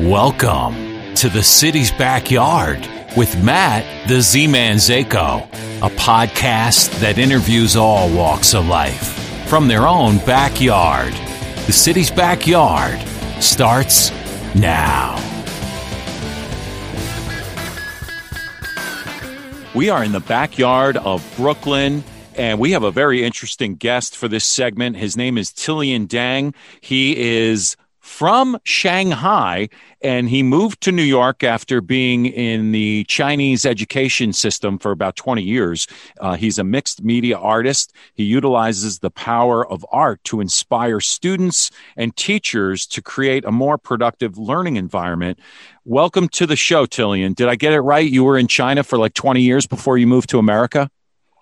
Welcome to the city's backyard with Matt, the Z Man Zako, a podcast that interviews all walks of life from their own backyard. The city's backyard starts now. We are in the backyard of Brooklyn. And we have a very interesting guest for this segment. His name is Tianlan Deng. He is from Shanghai and he moved to New York after being in the Chinese education system for about 20 years. Uh, he's a mixed media artist. He utilizes the power of art to inspire students and teachers to create a more productive learning environment. Welcome to the show, Tianlan. Did I get it right? You were in China for like 20 years before you moved to America?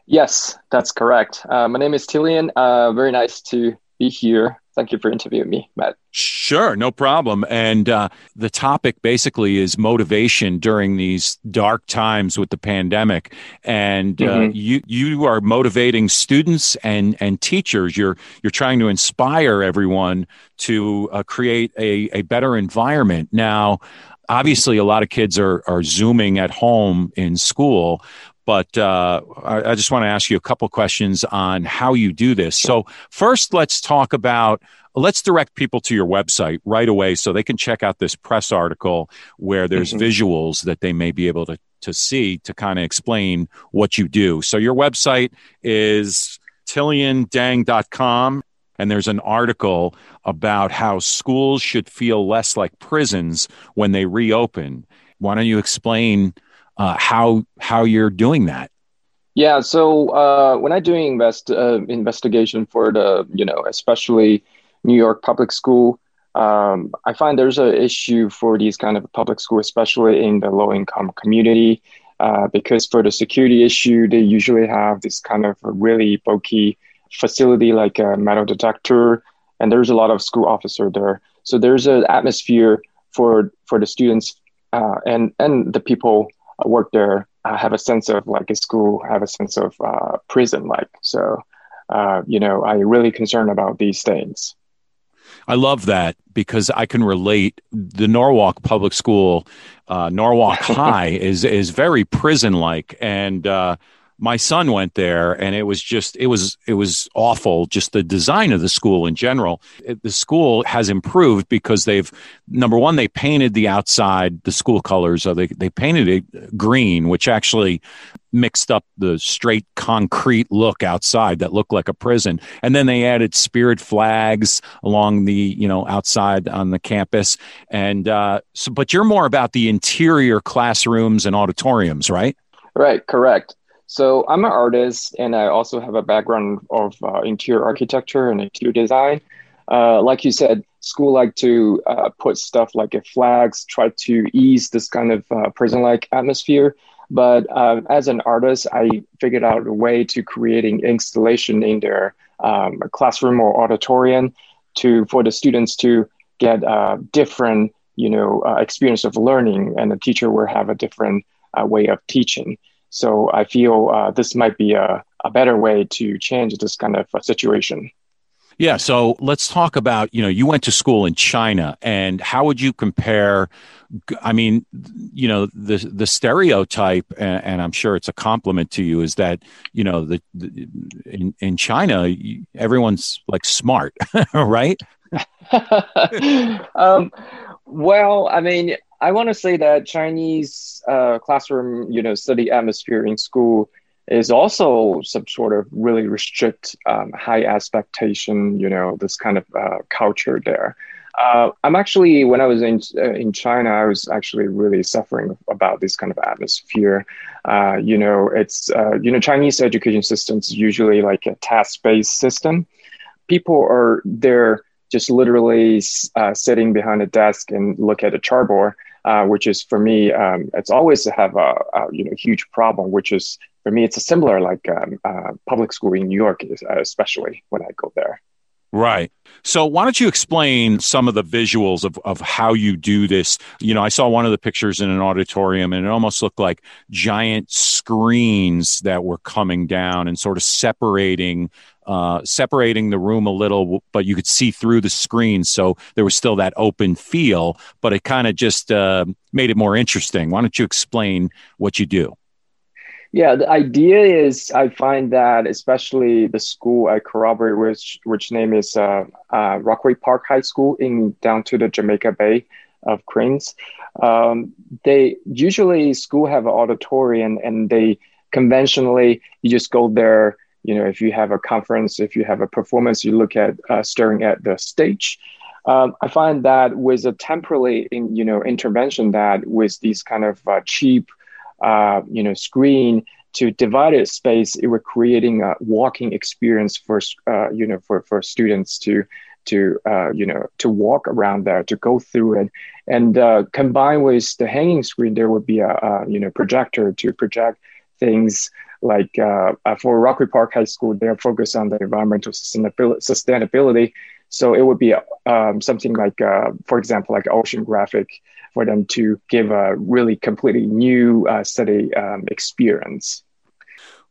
Yes, that's correct. Uh, my name is Tianlan. Uh, very nice to be here thank you for interviewing me, Matt. Sure, no problem. And uh, the topic basically is motivation during these dark times with the pandemic. And uh, mm-hmm. you you are motivating students and and teachers. You're you're trying to inspire everyone to uh, create a, a better environment. Now, obviously, a lot of kids are are zooming at home in school, but uh, I, I, just want to ask you a couple questions on how you do this. So, first, let's talk about. Let's direct people to your website right away so they can check out this press article where there's mm-hmm. visuals that they may be able to, to see to kind of explain what you do. So, your website is tianlandeng.com, and there's an article about how schools should feel less like prisons when they reopen. Why don't you explain? Uh, how how you're doing that. Yeah, so uh, when I doing invest uh, investigation for the you know especially New York public school, um, I find there's an issue for these kind of public school, especially in the low income community, uh, because for the security issue, they usually have this kind of really bulky facility like a metal detector, and there's a lot of school officer there. So there's an atmosphere for for the students uh, and and the people work there I have a sense of like a school, I have a sense of uh, prison like. So, uh, you know, I really concerned about these things. I love that because I can relate. The Norwalk Public School, uh, Norwalk High, is is very prison like, and uh, my son went there and it was just it was it was awful just the design of the school in general. It, the school has improved because they've number one they painted the outside the school colors or they, they painted it green which actually mixed up the straight concrete look outside that looked like a prison. And then they added spirit flags along the you know outside on the campus. And uh so but you're more about the interior classrooms and auditoriums right? Right correct so I'm an artist, and I also have a background of uh, interior architecture and interior design. Uh, like you said, school like to uh, put stuff like flags, try to ease this kind of uh, prison-like atmosphere. But uh, as an artist, I figured out a way to creating installation in their um, classroom or auditorium to for the students to get a uh, different, you know, experience of learning, and the teacher will have a different way of teaching. So I feel uh, this might be a, a better way to change this kind of situation. Yeah. So let's talk about, you know, you went to school in China and how would you compare? I mean, you know, the, the stereotype, and, and I'm sure it's a compliment to you is that, you know, the, the in, in China, everyone's like smart, right? um, well, I mean, I want to say that Chinese uh, classroom, you know, study atmosphere in school is also some sort of really restrict, um, high expectation, you know, this kind of uh, culture there. Uh, I'm actually, when I was in uh, in China, I was actually really suffering about this kind of atmosphere. Uh, you know, it's uh, you know Chinese education systems usually like a task based system. People are there just literally uh, sitting behind a desk and look at a chartboard, uh, which is for me, um, it's always have a, a, you know huge problem. Which is for me, it's a similar like um, uh, public school in New York, uh, especially when I go there. Right. So why don't you explain some of the visuals of, of how you do this? You know, I saw one of the pictures in an auditorium and it almost looked like giant screens that were coming down and sort of separating uh, separating the room a little, but you could see through the screen. So there was still that open feel, but it kind of just uh, made it more interesting. Why don't you explain what you do? Yeah, the idea is I find that especially the school I corroborate with, which name is uh, uh, Rockaway Park High School in down to the Jamaica Bay of Queens. Um, they usually school have an auditorium and they conventionally you just go there. You know, if you have a conference, if you have a performance, you look at uh, staring at the stage. Um, I find that with a temporary, in, you know, intervention that with these kind of uh, cheap uh, you know, screen to divided space, it was creating a walking experience for, uh, you know, for, for students to, to, uh, you know, to walk around there, to go through it. And uh, combined with the hanging screen, there would be a, a you know, projector to project things like uh, for Rockaway Park High School, they're focused on the environmental sustainability. sustainability. So it would be um, something like, uh, for example, like oceanographic for them to give a really completely new uh, study um, experience.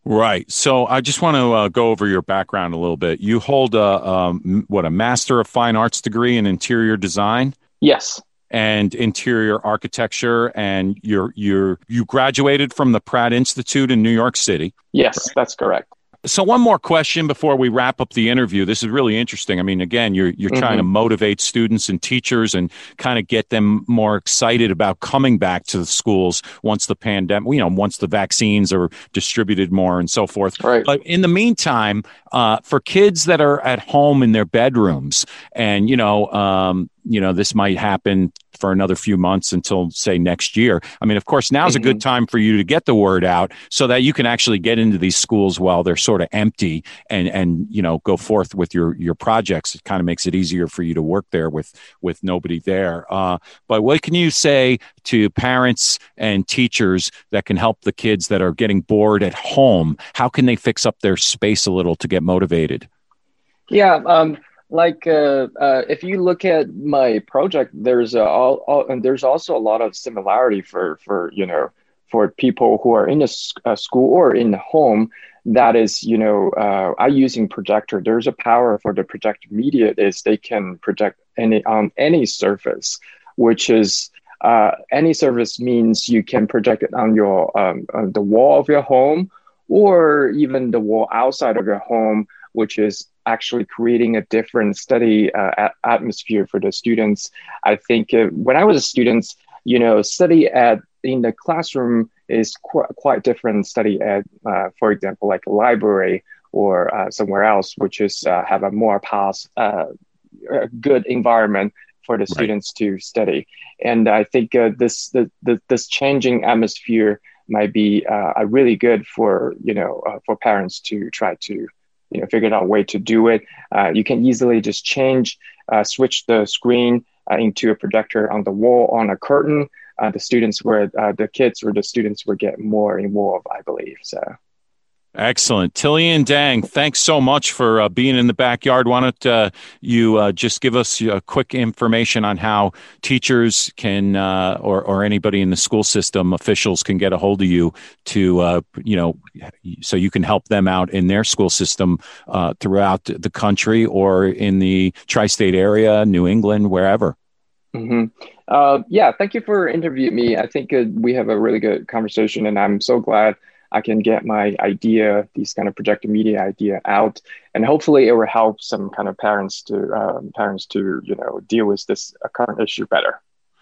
Right. So I just want to uh, go over your background a little bit. You hold a um, what a Master of Fine Arts degree in interior design. Yes. And interior architecture, and you're you're you graduated from the Pratt Institute in New York City. Yes, right? that's correct. So one more question before we wrap up the interview. This is really interesting. I mean, again, you're you're mm-hmm. trying to motivate students and teachers and kind of get them more excited about coming back to the schools once the pandemic, you know, once the vaccines are distributed more and so forth. Right. But in the meantime, uh, for kids that are at home in their bedrooms, and you know, um, you know, this might happen for another few months until say next year. I mean, of course, now's mm-hmm. a good mm-hmm. time for you to get the word out so that you can actually get into these schools while they're sort of empty and and you know go forth with your your projects. It kind of makes it easier for you to work there with with nobody there. Uh, but what can you say to parents and teachers that can help the kids that are getting bored at home? How can they fix up their space a little to get motivated? Yeah. Um, like uh, uh, if you look at my project there's a, all, all, and there's also a lot of similarity for for you know for people who are in a, a school or in the home that is you know uh, i using projector. There's a power for the projector media is they can project any on any surface which is uh, any surface means you can project it on your um, on the wall of your home or even the wall outside of your home which is actually creating a different study uh, atmosphere for the students. I think uh, when I was a student, you know, study at in the classroom is qu- quite different study at, uh, for example, like a library or uh, somewhere else, which is uh, have a more past, uh, good environment for the right. students to study. And I think this the, the, this changing atmosphere might be really good for you know for parents to try to you know figured out a way to do it. Uh, you can easily just change, uh, switch the screen uh, into a projector on the wall on a curtain. Uh, the students were uh, the kids or the students would get more involved, I believe. So. Excellent. Tianlan Deng, thanks so much for uh, being in the backyard. Why don't uh, you uh, just give us a quick information on how teachers can, uh, or, or anybody in the school system, officials can get a hold of you to, uh, you know, so you can help them out in their school system uh, throughout the country or in the tri state area, New England, wherever. Mm-hmm. yeah, thank you for interviewing me. I think we have a really good conversation, and I'm so glad I can get my idea, these kind of projected media idea out, and hopefully it will help some kind of parents to um, parents to you know deal with this uh, current issue better.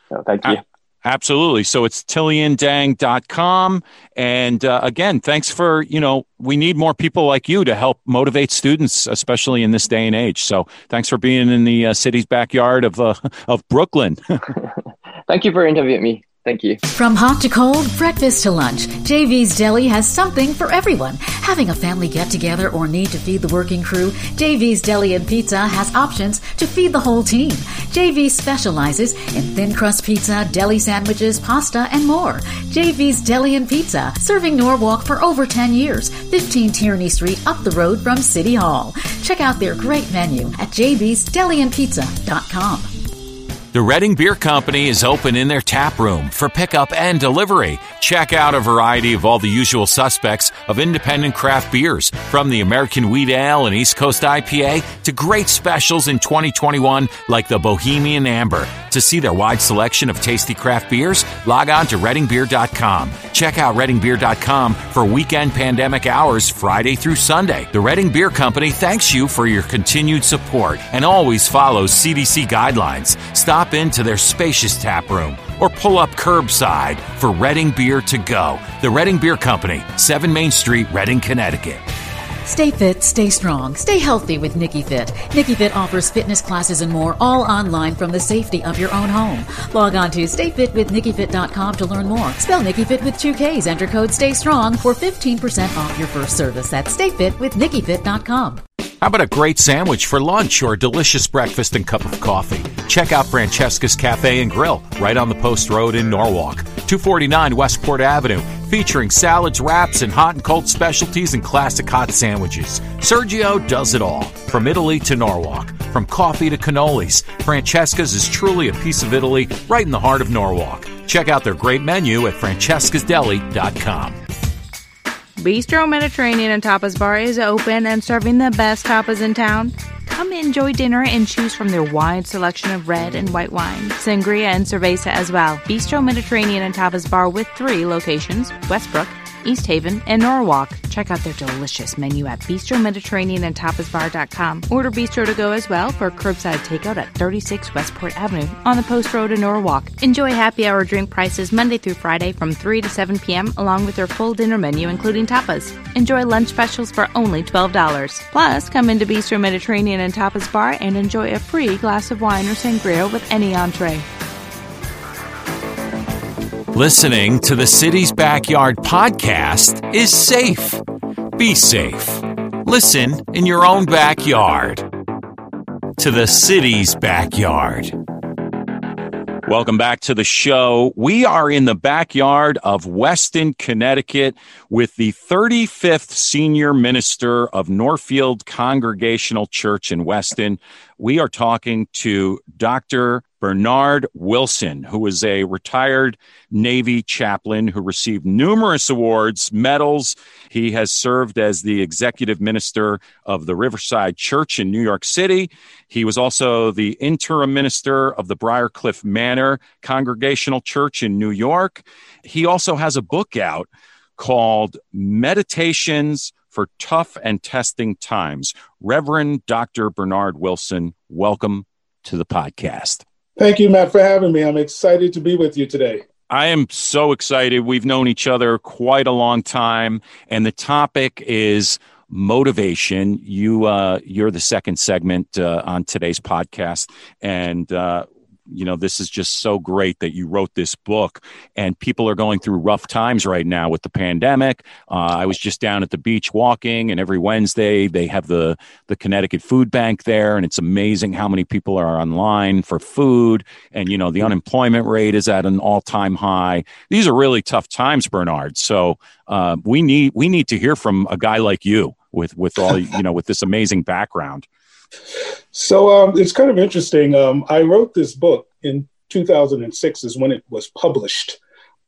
So thank you. Absolutely. So it's tianlandeng.com. And uh, again, thanks for, you know, we need more people like you to help motivate students, especially in this day and age. So thanks for being in the uh, city's backyard of, uh, of Brooklyn. Thank you for interviewing me. Thank you. From hot to cold, breakfast to lunch, JV's Deli has something for everyone. Having a family get together or need to feed the working crew, JV's Deli and Pizza has options to feed the whole team. JV specializes in thin crust pizza, deli sandwiches, pasta, and more. JV's Deli and Pizza, serving Norwalk for over 10 years, 15 Tierney Street up the road from City Hall. Check out their great menu at jvsdeliandpizza.com. The Redding Beer Company is open in their tap room for pickup and delivery. Check out a variety of all the usual suspects of independent craft beers, from the American Wheat Ale and East Coast IPA to great specials in 2021 like the Bohemian Amber. To see their wide selection of tasty craft beers, log on to reddingbeer.com. Check out reddingbeer.com for weekend pandemic hours Friday through Sunday. The Redding Beer Company thanks you for your continued support and always follows CDC guidelines. Stop into their spacious tap room or pull up curbside for Redding Beer to go. The Redding Beer Company, 7 Main Street, Redding, Connecticut. Stay fit, stay strong, stay healthy with Nikki Fit. Nikki Fit offers fitness classes and more, all online from the safety of your own home. Log on to stayfitwithnikkifit.com to learn more. Spell Nikki Fit with two Ks. Enter code Stay Strong for 15% off your first service at stayfitwithnikkifit.com. How about a great sandwich for lunch or a delicious breakfast and cup of coffee? Check out Francesca's Cafe and Grill right on the Post Road in Norwalk, 249 Westport Avenue, featuring salads, wraps, and hot and cold specialties and classic hot sandwiches. Sergio does it all, from Italy to Norwalk, from coffee to cannolis. Francesca's is truly a piece of Italy right in the heart of Norwalk. Check out their great menu at francescasdeli.com. Bistro Mediterranean and Tapas Bar is open and serving the best tapas in town. Come enjoy dinner and choose from their wide selection of red and white wine, sangria, and cerveza as well. Bistro Mediterranean and Tapas Bar with three locations Westbrook, East Haven, and Norwalk. Check out their delicious menu at Bistro Mediterranean and tapasbar.com. Order Bistro to go as well for curbside takeout at 36 Westport Avenue on the Post Road in Norwalk. Enjoy happy hour drink prices Monday through Friday from 3 to 7 p.m. along with their full dinner menu including tapas. Enjoy lunch specials for only $12. Plus, come into Bistro Mediterranean and Tapas Bar and enjoy a free glass of wine or sangria with any entree. Listening to the City's Backyard podcast is safe. Be safe. Listen in your own backyard. To the City's Backyard. Welcome back to the show. We are in the backyard of Weston, Connecticut with the 35th senior minister of Norfield Congregational Church in Weston. We are talking to Dr. Bernard Wilson, who is a retired Navy chaplain who received numerous awards, medals. He has served as the executive minister of the Riverside Church in New York City. He was also the interim minister of the Briarcliff Manor Congregational Church in New York. He also has a book out called Meditations for Tough and Testing Times. Reverend Dr. Bernard Wilson, welcome to the podcast. Thank you, Matt, for having me. I'm excited to be with you today. I am so excited. We've known each other quite a long time, and the topic is motivation. You, uh, you're the second segment uh, on today's podcast, and uh, you know, this is just so great that you wrote this book. And people are going through rough times right now with the pandemic. Uh, I was just down at the beach walking, and every Wednesday they have the the Connecticut Food Bank there, and it's amazing how many people are online for food. And you know, the unemployment rate is at an all time high. These are really tough times, Bernard. So uh, we need we need to hear from a guy like you with with all you know with this amazing background. So um, it's kind of interesting. Um, I wrote this book in 2006 is when it was published,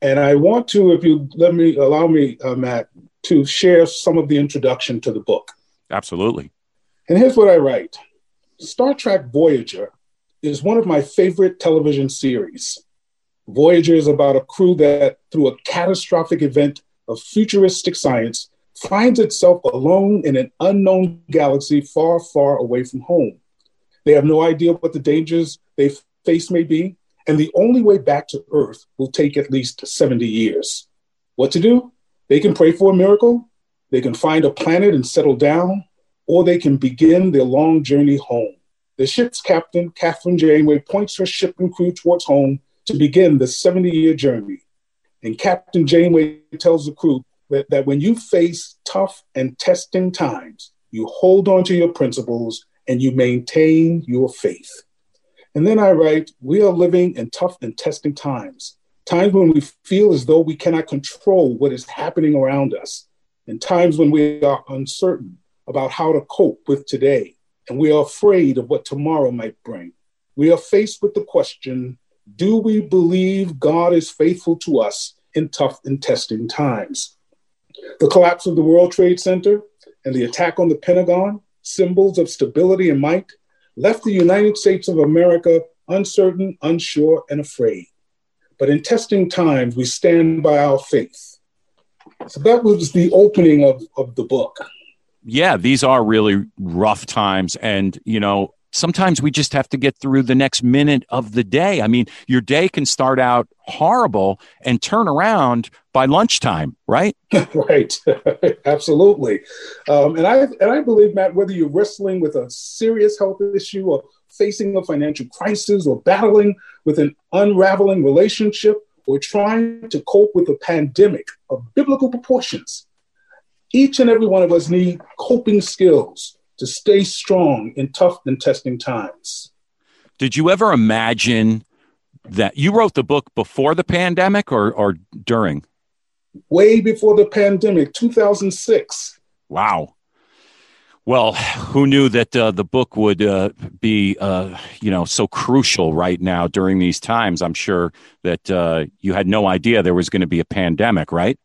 and I want to, if you let me allow me, uh, Matt, to share some of the introduction to the book. Absolutely. And here's what I write: Star Trek Voyager is one of my favorite television series. Voyager is about a crew that, through a catastrophic event of futuristic science, finds itself alone in an unknown galaxy far, far away from home. They have no idea what the dangers they face may be, and the only way back to Earth will take at least 70 years. What to do? They can pray for a miracle, they can find a planet and settle down, or they can begin their long journey home. The ship's captain, Kathryn Janeway, points her ship and crew towards home to begin the 70 year journey. And Captain Janeway tells the crew that, that when you face tough and testing times, you hold on to your principles and you maintain your faith. And then I write, we are living in tough and testing times, times when we feel as though we cannot control what is happening around us, and times when we are uncertain about how to cope with today, and we are afraid of what tomorrow might bring. we are faced with the question do we believe God is faithful to us in tough and testing times? The collapse of the World Trade Center and the attack on the Pentagon, symbols of stability and might, left the United States of America uncertain, unsure, and afraid. But in testing times, we stand by our faith. So that was the opening of, of the book. Yeah, these are really rough times. And, you know, sometimes we just have to get through the next minute of the day. I mean, your day can start out horrible and turn around by lunchtime, right? right, absolutely. Um, and I and I believe, Matt, whether you're wrestling with a serious health issue or facing a financial crisis or battling with an unraveling relationship or trying to cope with a pandemic of biblical proportions, each and every one of us need coping skills to stay strong in tough and testing times. Did you ever imagine that you wrote the book before the pandemic or, or during? Way before the pandemic, 2006. Wow. Well, who knew that uh, the book would uh, be, uh, you know, so crucial right now during these times? I'm sure that uh, you had no idea there was going to be a pandemic, right?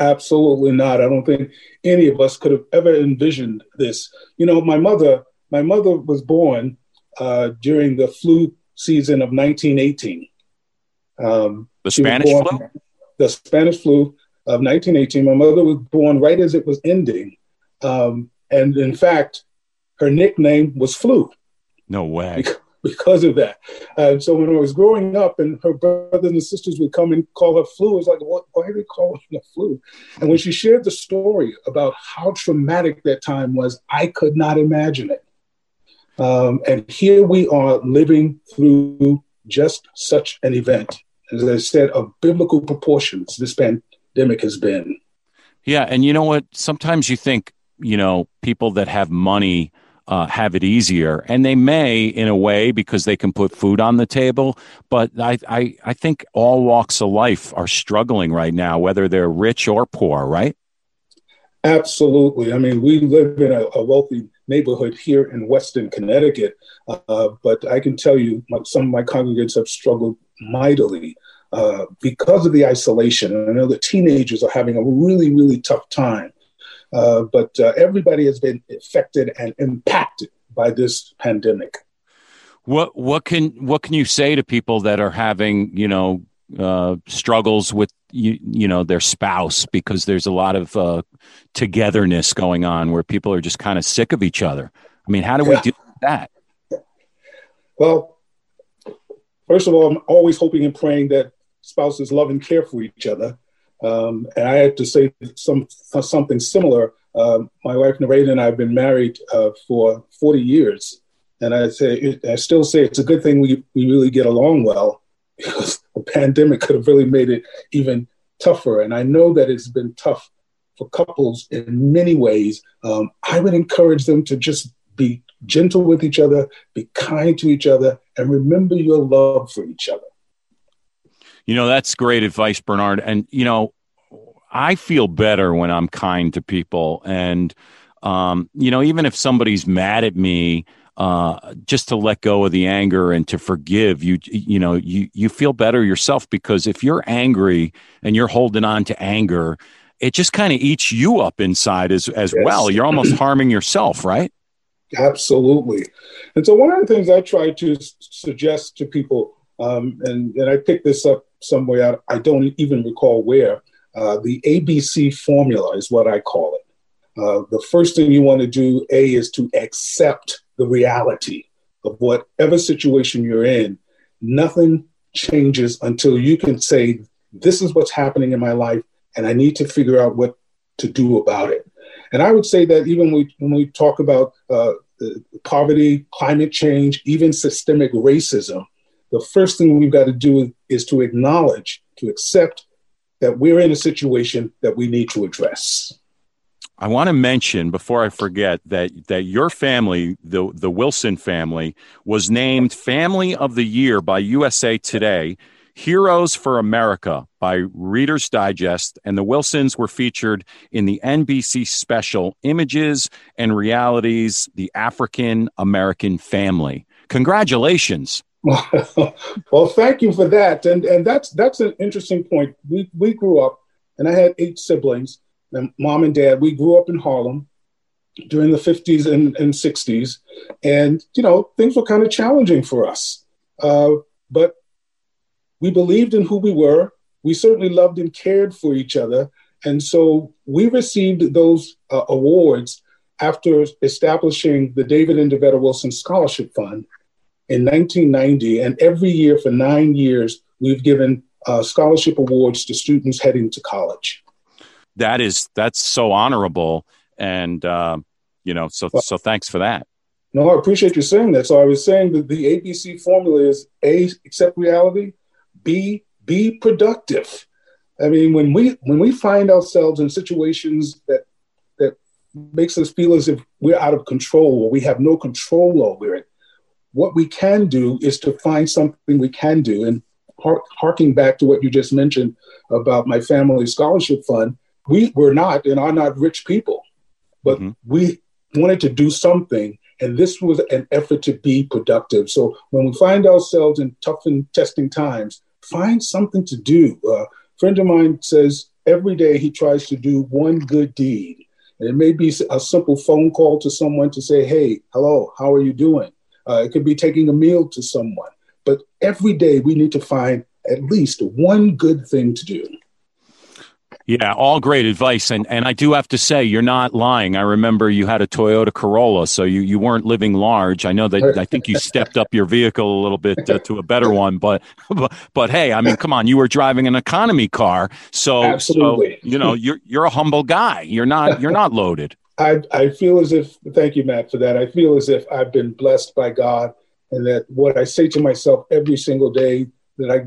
Absolutely not. I don't think any of us could have ever envisioned this. You know, my mother, my mother was born uh, during the flu season of 1918. Um, the Spanish born, flu. The Spanish flu of 1918. My mother was born right as it was ending, um, and in fact, her nickname was Flu. No way because of that. And so when I was growing up and her brothers and sisters would come and call her flu, it's like, what, why are they calling her flu? And when she shared the story about how traumatic that time was, I could not imagine it. Um, and here we are living through just such an event, as I said, of biblical proportions this pandemic has been. Yeah. And you know what? Sometimes you think, you know, people that have money uh, have it easier, and they may in a way because they can put food on the table. But I, I, I think all walks of life are struggling right now, whether they're rich or poor. Right? Absolutely. I mean, we live in a, a wealthy neighborhood here in Weston, Connecticut, uh, but I can tell you, some of my congregants have struggled mightily. Uh, because of the isolation. And I know that teenagers are having a really, really tough time. Uh, but uh, everybody has been affected and impacted by this pandemic. What what can what can you say to people that are having you know uh, struggles with you you know their spouse because there's a lot of uh, togetherness going on where people are just kind of sick of each other. I mean, how do we do that? Well, first of all, I'm always hoping and praying that spouses love and care for each other. Um, and I had to say some something similar. Uh, my wife Nareda and I have been married uh, for 40 years, and I say I still say it's a good thing we we really get along well because the pandemic could have really made it even tougher. And I know that it's been tough for couples in many ways. Um, I would encourage them to just be gentle with each other, be kind to each other, and remember your love for each other. You know, that's great advice, Bernard. And, you know, I feel better when I'm kind to people. And, um, you know, even if somebody's mad at me, uh, just to let go of the anger and to forgive you, you know, you, you feel better yourself because if you're angry and you're holding on to anger, it just kind of eats you up inside as, as yes. well. You're almost harming yourself, right? Absolutely. And so one of the things I try to suggest to people, um, and, and I picked this up somewhere, out, I don't even recall where. Uh, the ABC formula is what I call it. Uh, the first thing you want to do, A, is to accept the reality of whatever situation you're in. Nothing changes until you can say, This is what's happening in my life, and I need to figure out what to do about it. And I would say that even when we, when we talk about uh, poverty, climate change, even systemic racism, the first thing we've got to do is to acknowledge, to accept that we're in a situation that we need to address. I want to mention before I forget that that your family, the the Wilson family, was named Family of the Year by USA Today, Heroes for America by Reader's Digest, and the Wilsons were featured in the NBC special Images and Realities: The African American Family. Congratulations. well, thank you for that. And and that's that's an interesting point. We we grew up, and I had eight siblings, and mom and dad. We grew up in Harlem during the 50s and, and 60s, and you know things were kind of challenging for us. Uh, but we believed in who we were. We certainly loved and cared for each other, and so we received those uh, awards after establishing the David and Devetta Wilson Scholarship Fund in 1990. And every year for nine years, we've given uh, scholarship awards to students heading to college. That is that's so honorable, and uh, you know, so well, so thanks for that. No, I appreciate you saying that. So I was saying that the ABC formula is A, accept reality, B, be productive. I mean, when we when we find ourselves in situations that that makes us feel as if we're out of control or we have no control over it, what we can do is to find something we can do. And harking back to what you just mentioned about my family scholarship fund, we were not and are not rich people, but mm-hmm. we wanted to do something. And this was an effort to be productive. So when we find ourselves in tough and testing times, find something to do. Uh, a friend of mine says every day he tries to do one good deed. And it may be a simple phone call to someone to say, hey, hello, how are you doing? Uh, it could be taking a meal to someone. But every day we need to find at least one good thing to do. Yeah, all great advice, and and I do have to say you're not lying. I remember you had a Toyota Corolla, so you, you weren't living large. I know that I think you stepped up your vehicle a little bit uh, to a better one, but, but but hey, I mean, come on, you were driving an economy car, so absolutely, so, you know, you're you're a humble guy. You're not you're not loaded. I I feel as if thank you, Matt, for that. I feel as if I've been blessed by God, and that what I say to myself every single day that I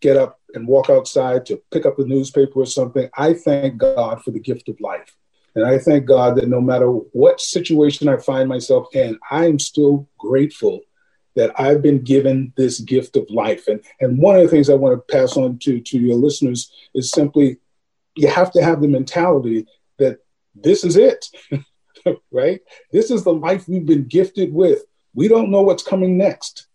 get up and walk outside to pick up the newspaper or something, I thank God for the gift of life. And I thank God that no matter what situation I find myself in, I am still grateful that I've been given this gift of life. And, and one of the things I want to pass on to, to your listeners is simply you have to have the mentality that this is it, right? This is the life we've been gifted with. We don't know what's coming next.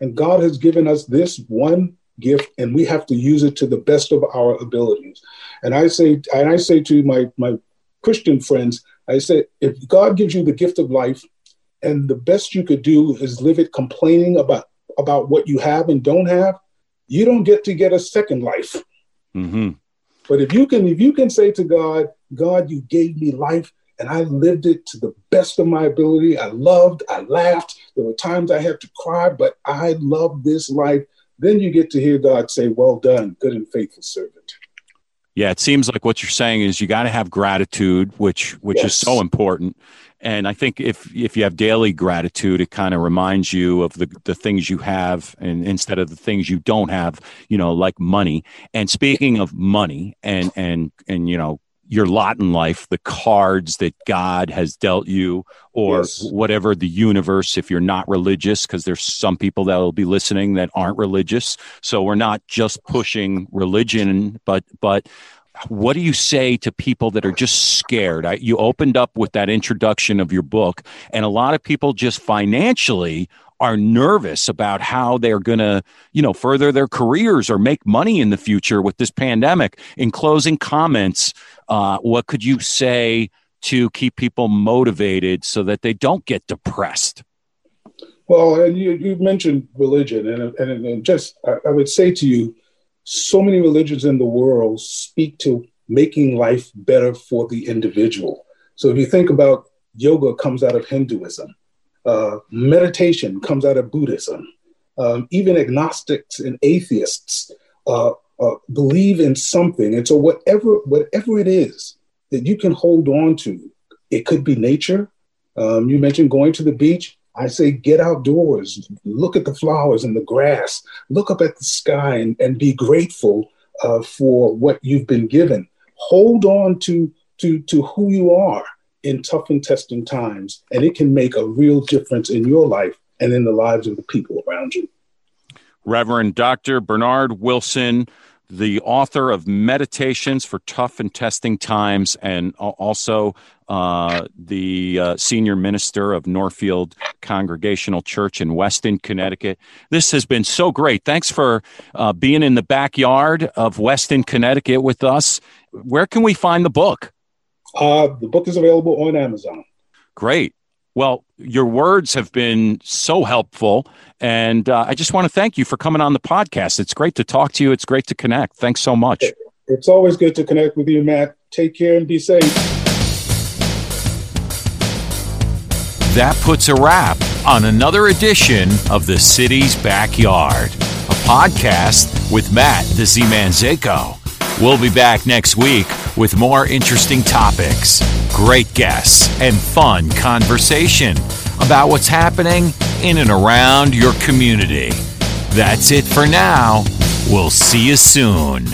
And God has given us this one gift and we have to use it to the best of our abilities. And I say, and I say to my, my Christian friends, I say, if God gives you the gift of life and the best you could do is live it complaining about, about what you have and don't have, you don't get to get a second life. Mm-hmm. But if you can, if you can say to God, God, you gave me life and I lived it to the best of my ability. I loved, I laughed. There were times I had to cry, but I loved this life then you get to hear God say, Well done, good and faithful servant. Yeah, it seems like what you're saying is you got to have gratitude, which which yes. is so important. And I think if if you have daily gratitude, it kind of reminds you of the the things you have, and instead of the things you don't have, you know, like money. And speaking of money, and and and you know, your lot in life, the cards that God has dealt you, or yes. whatever the universe, if you're not religious, because there's some people that will be listening that aren't religious. So we're not just pushing religion, but, but, what do you say to people that are just scared? I, you opened up with that introduction of your book, and a lot of people just financially are nervous about how they're going to, you know, further their careers or make money in the future with this pandemic. In closing comments, uh, what could you say to keep people motivated so that they don't get depressed? Well, and you, you mentioned religion, and, and, and just I, I would say to you, so many religions in the world speak to making life better for the individual. So if you think about yoga comes out of Hinduism, uh, meditation comes out of Buddhism. Um, even agnostics and atheists uh, uh, believe in something, and so whatever whatever it is that you can hold on to, it could be nature. Um, you mentioned going to the beach. I say get outdoors, look at the flowers and the grass, look up at the sky, and, and be grateful uh, for what you've been given. Hold on to to to who you are in tough and testing times, and it can make a real difference in your life and in the lives of the people around you. Reverend Dr. Bernard Wilson, the author of Meditations for Tough and Testing Times, and also uh, the uh, senior minister of Norfield Congregational Church in Weston, Connecticut. This has been so great. Thanks for uh, being in the backyard of Weston, Connecticut with us. Where can we find the book? Uh, the book is available on Amazon. Great. Well, your words have been so helpful. And uh, I just want to thank you for coming on the podcast. It's great to talk to you. It's great to connect. Thanks so much. It's always good to connect with you, Matt. Take care and be safe. That puts a wrap on another edition of The City's Backyard, a podcast with Matt the Z Man Zako. We'll be back next week with more interesting topics, great guests, and fun conversation about what's happening in and around your community. That's it for now. We'll see you soon.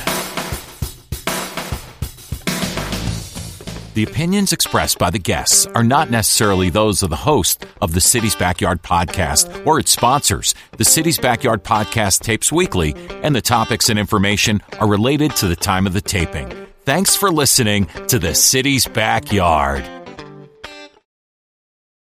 The opinions expressed by the guests are not necessarily those of the host of the City's Backyard podcast or its sponsors. The City's Backyard podcast tapes weekly, and the topics and information are related to the time of the taping. Thanks for listening to the City's Backyard.